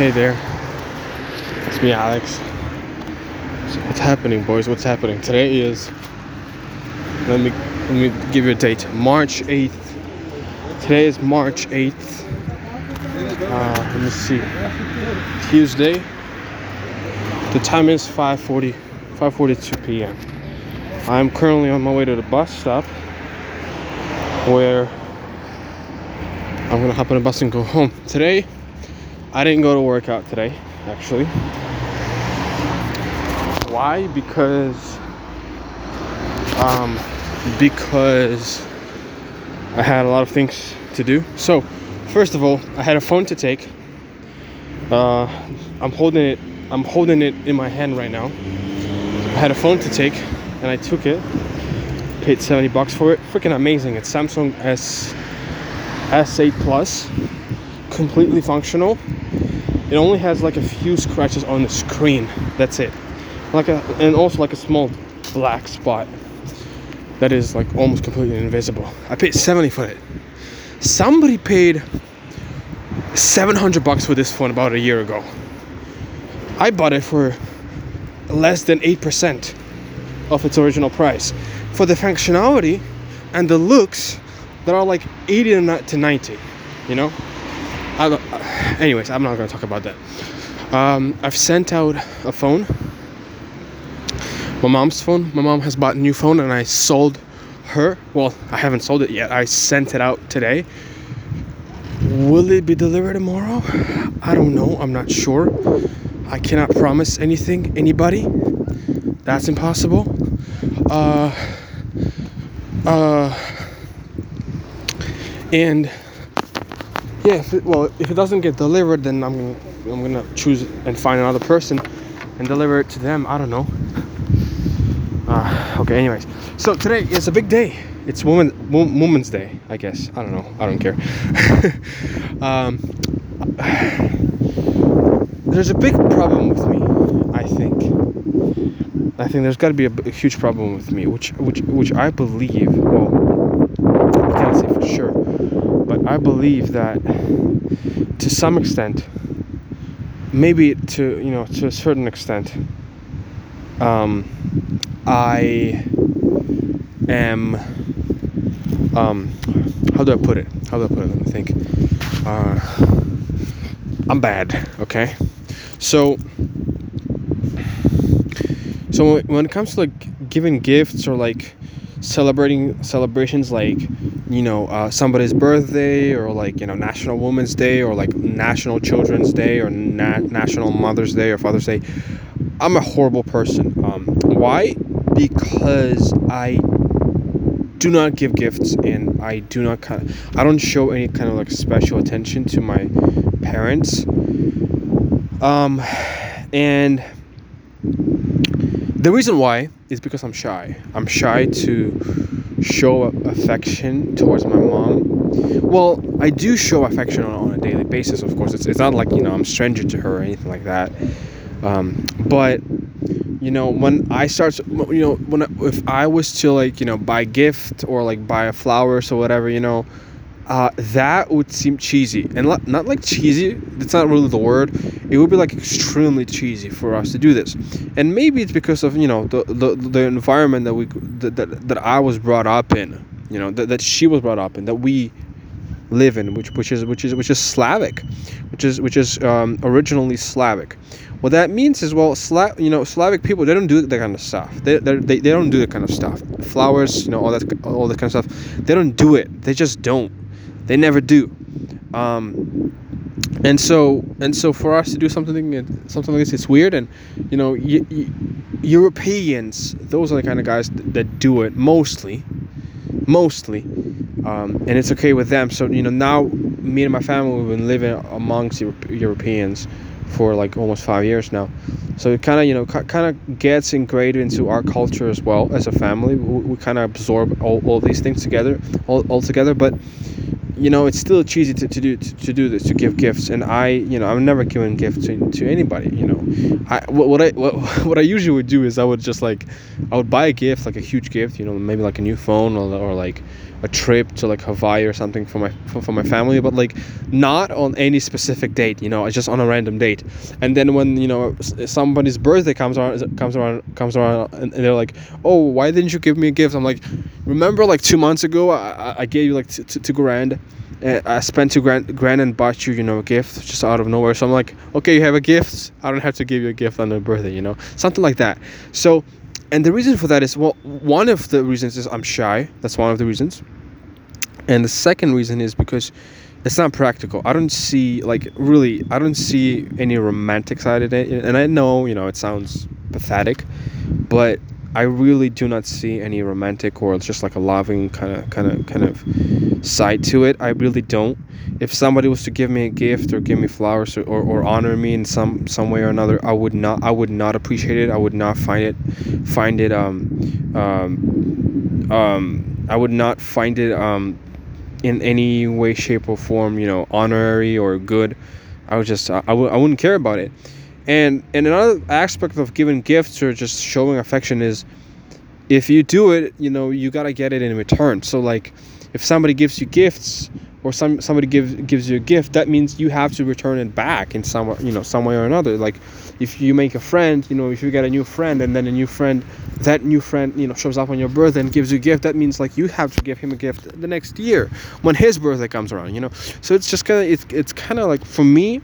Hey there. It's me, Alex. So what's happening, boys? What's happening? Today is let me let me give you a date. March 8th. Today is March 8th. Uh, let me see. Tuesday. The time is 5:40 5:42 p.m. I'm currently on my way to the bus stop where I'm gonna hop on a bus and go home. Today, I didn't go to work out today, actually. Why? Because um, because I had a lot of things to do. So, first of all, I had a phone to take. Uh, I'm holding it. I'm holding it in my hand right now. I had a phone to take, and I took it. Paid 70 bucks for it. Freaking amazing! It's Samsung S S8 Plus, completely functional. It only has like a few scratches on the screen. That's it. Like a and also like a small black spot that is like almost completely invisible. I paid 70 for it. Somebody paid 700 bucks for this phone about a year ago. I bought it for less than 8% of its original price. For the functionality and the looks that are like 80 to 90, you know? I, anyways, I'm not gonna talk about that. Um, I've sent out a phone my mom's phone. My mom has bought a new phone and I sold her. Well, I haven't sold it yet. I sent it out today. Will it be delivered tomorrow? I don't know. I'm not sure. I cannot promise anything, anybody. That's impossible. Uh, uh, and yeah, if it, well, if it doesn't get delivered, then I'm gonna I'm gonna choose and find another person and deliver it to them. I don't know. Uh, okay, anyways. So today is a big day. It's Woman Woman's Day, I guess. I don't know. I don't care. um, there's a big problem with me. I think. I think there's got to be a, a, huge problem with me, which which which I believe. Well, I can't say for sure, I believe that to some extent, maybe to you know to a certain extent, um, I am um how do I put it? How do I put it? Let me think. Uh, I'm bad, okay? So so when it comes to like giving gifts or like celebrating celebrations like you know uh, somebody's birthday or like you know national women's day or like national children's day or Na- national mother's day or father's day. I'm a horrible person. Um, why? Because I do not give gifts and I do not kind of, I don't show any kind of like special attention to my parents. Um, and the reason why is because I'm shy. I'm shy to show affection towards my mom. Well, I do show affection on, on a daily basis, of course. It's, it's not like, you know, I'm stranger to her or anything like that. Um, but you know when i start you know when if i was to like you know buy a gift or like buy a flowers or whatever you know uh, that would seem cheesy and not like cheesy that's not really the word it would be like extremely cheesy for us to do this and maybe it's because of you know the the, the environment that we that, that, that i was brought up in you know that, that she was brought up in that we live in which which is which is which is slavic which is which is um, originally slavic what that means is, well, Sla- you know, Slavic people they don't do that kind of stuff. They, they, they don't do that kind of stuff. Flowers, you know, all that all that kind of stuff. They don't do it. They just don't. They never do. Um, and so and so for us to do something something like this, it's weird. And you know, y- y- Europeans, those are the kind of guys that, that do it mostly, mostly, um, and it's okay with them. So you know, now me and my family we've been living amongst Euro- Europeans for like almost five years now. So it kind of you know kind of gets ingrained into our culture as well as a family. We, we kind of absorb all, all these things together, all, all together. But you know it's still cheesy to, to do to, to do this to give gifts. And i you know i'm never giving gifts to, to anybody you know. I what, what i what, what i usually would do is i would just like i would buy a gift like a huge gift you know maybe like a new phone or, or like a trip to like Hawaii or something for my for, for my family, but like not on any specific date. You know, just on a random date. And then when you know somebody's birthday comes around comes around comes around, and they're like, "Oh, why didn't you give me a gift?" I'm like, "Remember, like two months ago, I, I gave you like t- t- two grand." And I spent two grand, grand and bought you, you know, a gift just out of nowhere. So I'm like, okay, you have a gift. I don't have to give you a gift on your birthday, you know, something like that. So and the reason for that is well one of the reasons is i'm shy. That's one of the reasons. And the second reason is because it's not practical. I don't see like really i don't see any romantic side of it. And i know you know it sounds pathetic but i really do not see any romantic or just like a loving kind of kind of kind of side to it. I really don't. If somebody was to give me a gift or give me flowers or, or, or, honor me in some some way or another i would not i would not appreciate it. I would not find it find it um um um i would not find it um in any way shape or form you know honorary or good. I would just i, I, w- I wouldn't care about it and and another aspect of giving gifts or just showing affection is if you do it you know you got to get it in return so like if somebody gives you gifts or some somebody gives gives you a gift, that means you have to return it back in some you know some way or another. Like if you make a friend, you know, if you get a new friend and then a new friend, that new friend you know shows up on your birthday and gives you a gift, that means like you have to give him a gift the next year when his birthday comes around. You know, so it's just kind of it's it's kind of like for me.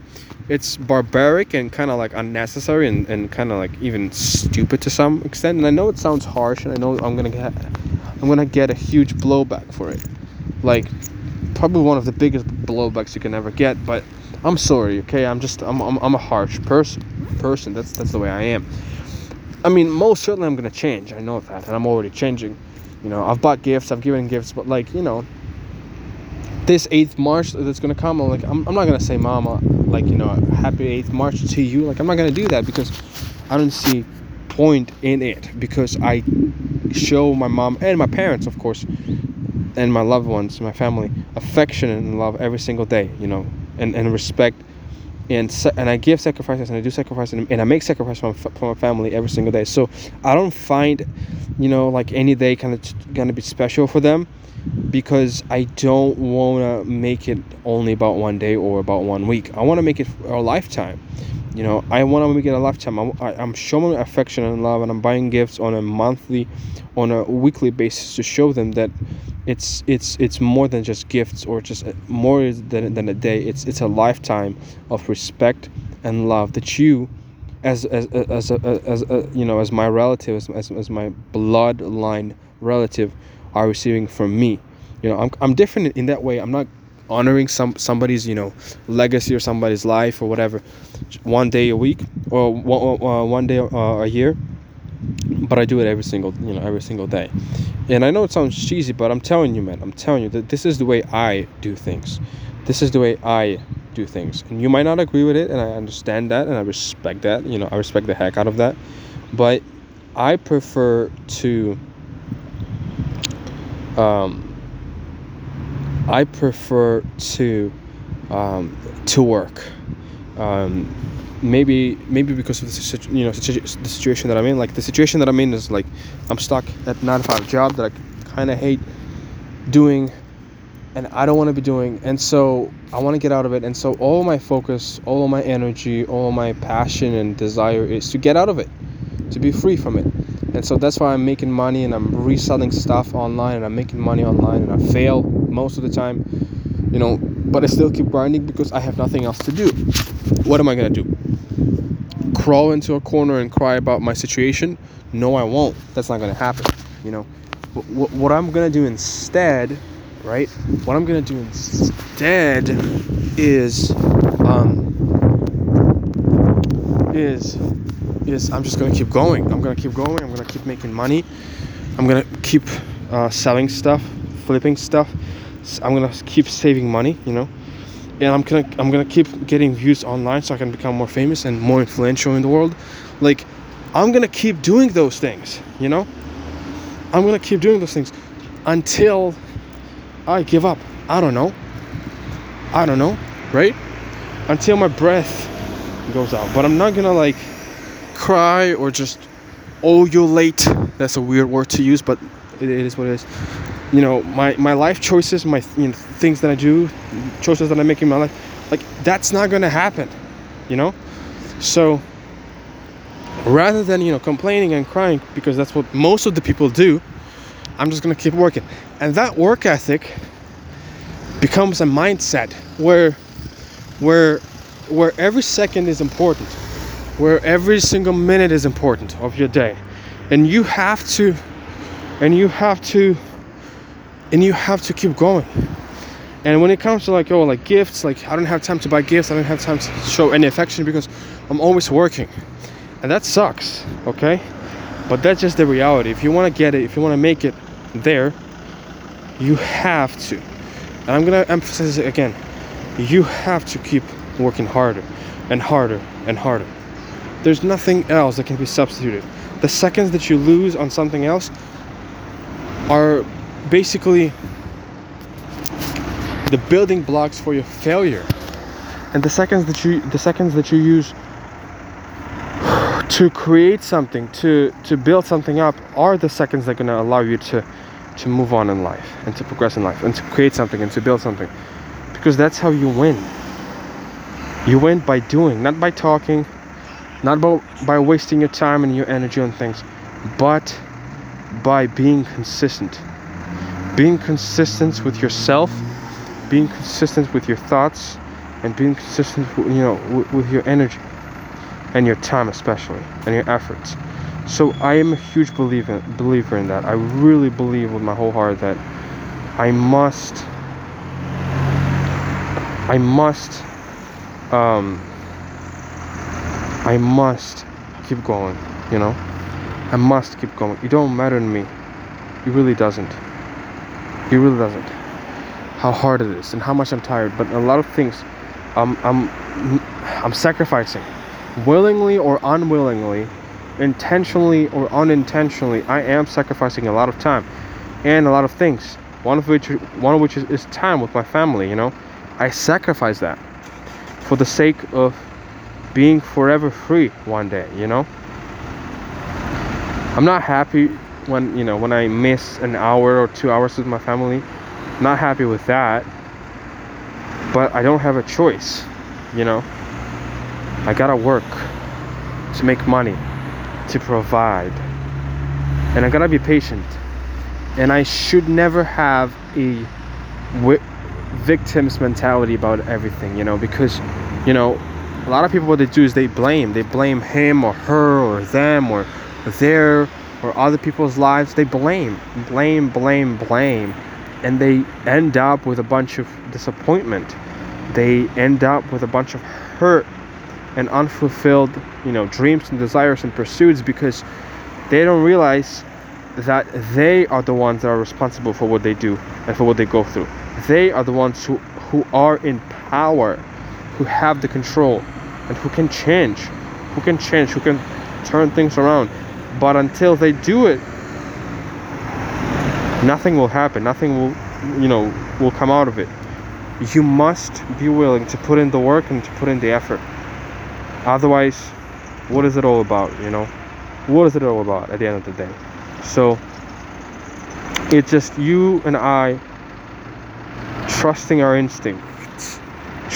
It's barbaric and kind of like unnecessary and, and kind of like even stupid to some extent. And I know it sounds harsh, and I know I'm gonna get I'm gonna get a huge blowback for it. Like probably one of the biggest blowbacks you can ever get. But I'm sorry, okay? I'm just I'm I'm, I'm a harsh person. Person. That's that's the way I am. I mean, most certainly I'm gonna change. I know that, and I'm already changing. You know, I've bought gifts, I've given gifts, but like you know, this 8th March that's gonna come, I'm like I'm, I'm not gonna say, Mama, like you know, happy 8th March to you. Like I'm not gonna do that because I don't see point in it because I show my mom and my parents, of course, and my loved ones, my family, affection and love every single day, you know, and, and respect. And and I give sacrifices and I do sacrifices and, and I make sacrifices for, for my family every single day. So I don't find, you know, like any day kind of gonna be special for them because I don't want to make it only about one day or about one week. I want to make it a lifetime. You know, I want to make it a lifetime. I'm, I, am showing affection and love, and I'm buying gifts on a monthly, on a weekly basis to show them that it's it's it's more than just gifts or just uh, more than, than a day. It's it's a lifetime of respect and love that you as as uh, as a, as a, you know as my relative as, as, as my bloodline relative are receiving from me. You know I'm, I'm different in that way. I'm not honoring some somebody's you know legacy or somebody's life or whatever one day a week or one, uh, one day uh, a year but I do it every single you know every single day. And I know it sounds cheesy, but I'm telling you, man, I'm telling you that this is the way I do things. This is the way I do things. And you might not agree with it, and I understand that, and I respect that. You know, I respect the heck out of that. But I prefer to. Um, I prefer to um, to work. Um, maybe maybe because of the you know the situation that I'm in. Like the situation that I'm in is like I'm stuck at nine to five job that I kind of hate doing, and I don't want to be doing. And so I want to get out of it. And so all my focus, all my energy, all my passion and desire is to get out of it, to be free from it. And so that's why I'm making money and I'm reselling stuff online and I'm making money online and I fail most of the time, you know, but I still keep grinding because I have nothing else to do. What am I gonna do? crawl into a corner and cry about my situation no i won't that's not going to happen you know what, what i'm going to do instead right what i'm going to do instead is um is is i'm just to keep going i'm to keep going i'm to keep making money i'm to keep uh, selling stuff flipping stuff i'm to keep saving money you know and I'm gonna I'm gonna keep getting views online so I can become more famous and more influential in the world. Like I'm gonna keep doing those things, you know? I'm gonna keep doing those things until I give up. I don't know. I don't know, right? Until my breath goes out. But I'm not gonna like cry or just ovulate. That's a weird word to use, but it, it is what it is. you know my my life choices my you know, things that i do choices that i make in my life like that's not gonna happen you know so rather than you know complaining and crying because that's what most of the people do i'm just gonna keep working and that work ethic becomes a mindset where where where every second is important where every single minute is important of your day. And you have to and you have to and you have to keep going. And when it comes to like oh like gifts like i don't have time to buy gifts i don't have time to show any affection because i'm always working. And that sucks okay? But that's just the reality. If you want to get it if you want to make it there you have to. And i'm gonna emphasize it again. You have to keep working harder and harder and harder there's nothing else that can be substituted. The seconds that you lose on something else are basically the building blocks for your failure. And the seconds that you the seconds that you use to create something to to build something up are the seconds that are going to allow you to to move on in life and to progress in life and to create something and to build something. Because that's how you win. You win by doing not by talking not by, by wasting your time and your energy on things but by being consistent. Being consistent with yourself being consistent with your thoughts and being consistent with, you know with, with your energy and your time especially and your efforts. So i am a huge believer believer in that. I really believe with my whole heart that i must i must um i must keep going you know i must keep going it don't matter to me it really doesn't it really doesn't. How hard it is and how much I'm tired, but a lot of things I'm I'm I'm sacrificing willingly or unwillingly, intentionally or unintentionally. I am sacrificing a lot of time and a lot of things. One of which one of which is, is time with my family, you know. I sacrifice that for the sake of being forever free one day, you know. I'm not happy when you know when I miss an hour or two hours with my family. Not happy with that. But I don't have a choice, you know. I gotta work to make money, to provide. And I gotta be patient. And I should never have a victim's mentality about everything, you know, because, you know, a lot of people, what they do is they blame. They blame him or her or them or their or other people's lives, they blame, blame, blame, blame, and they end up with a bunch of disappointment. They end up with a bunch of hurt and unfulfilled, you know, dreams and desires and pursuits because they don't realize that they are the ones that are responsible for what they do and for what they go through. They are the ones who, who are in power, who have the control, and who can change, who can change, who can turn things around but until they do it, nothing will happen. Nothing will, you know, will come out of it. You must be willing to put in the work and to put in the effort. Otherwise, what is it all about, you know? What is it all about at the end of the day? So, it's just you and I trusting our instincts,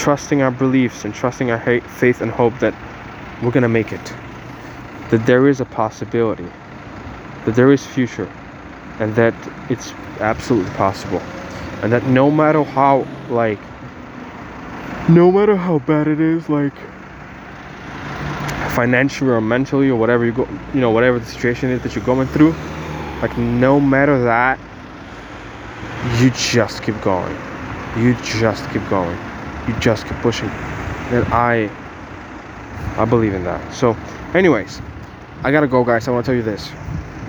trusting our beliefs, and trusting our faith and hope that we're gonna make it that there is a possibility, that there is future, and that it's absolutely possible, and that no matter how like, no matter how bad it is, like financially or mentally or whatever you go, you know, whatever the situation is that you're going through, like no matter that, you just keep going. You just keep going. You just keep pushing. And I I believe in that. So anyways, I gotta go, guys. I want to tell you this: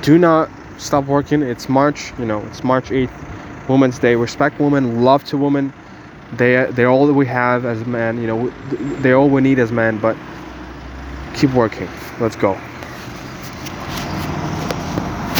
do not stop working. It's March. You know, it's March 8th, Women's Day. Respect women, love to women. They they're all that we have as men. You know, they're all we need as men. But keep working. Let's go.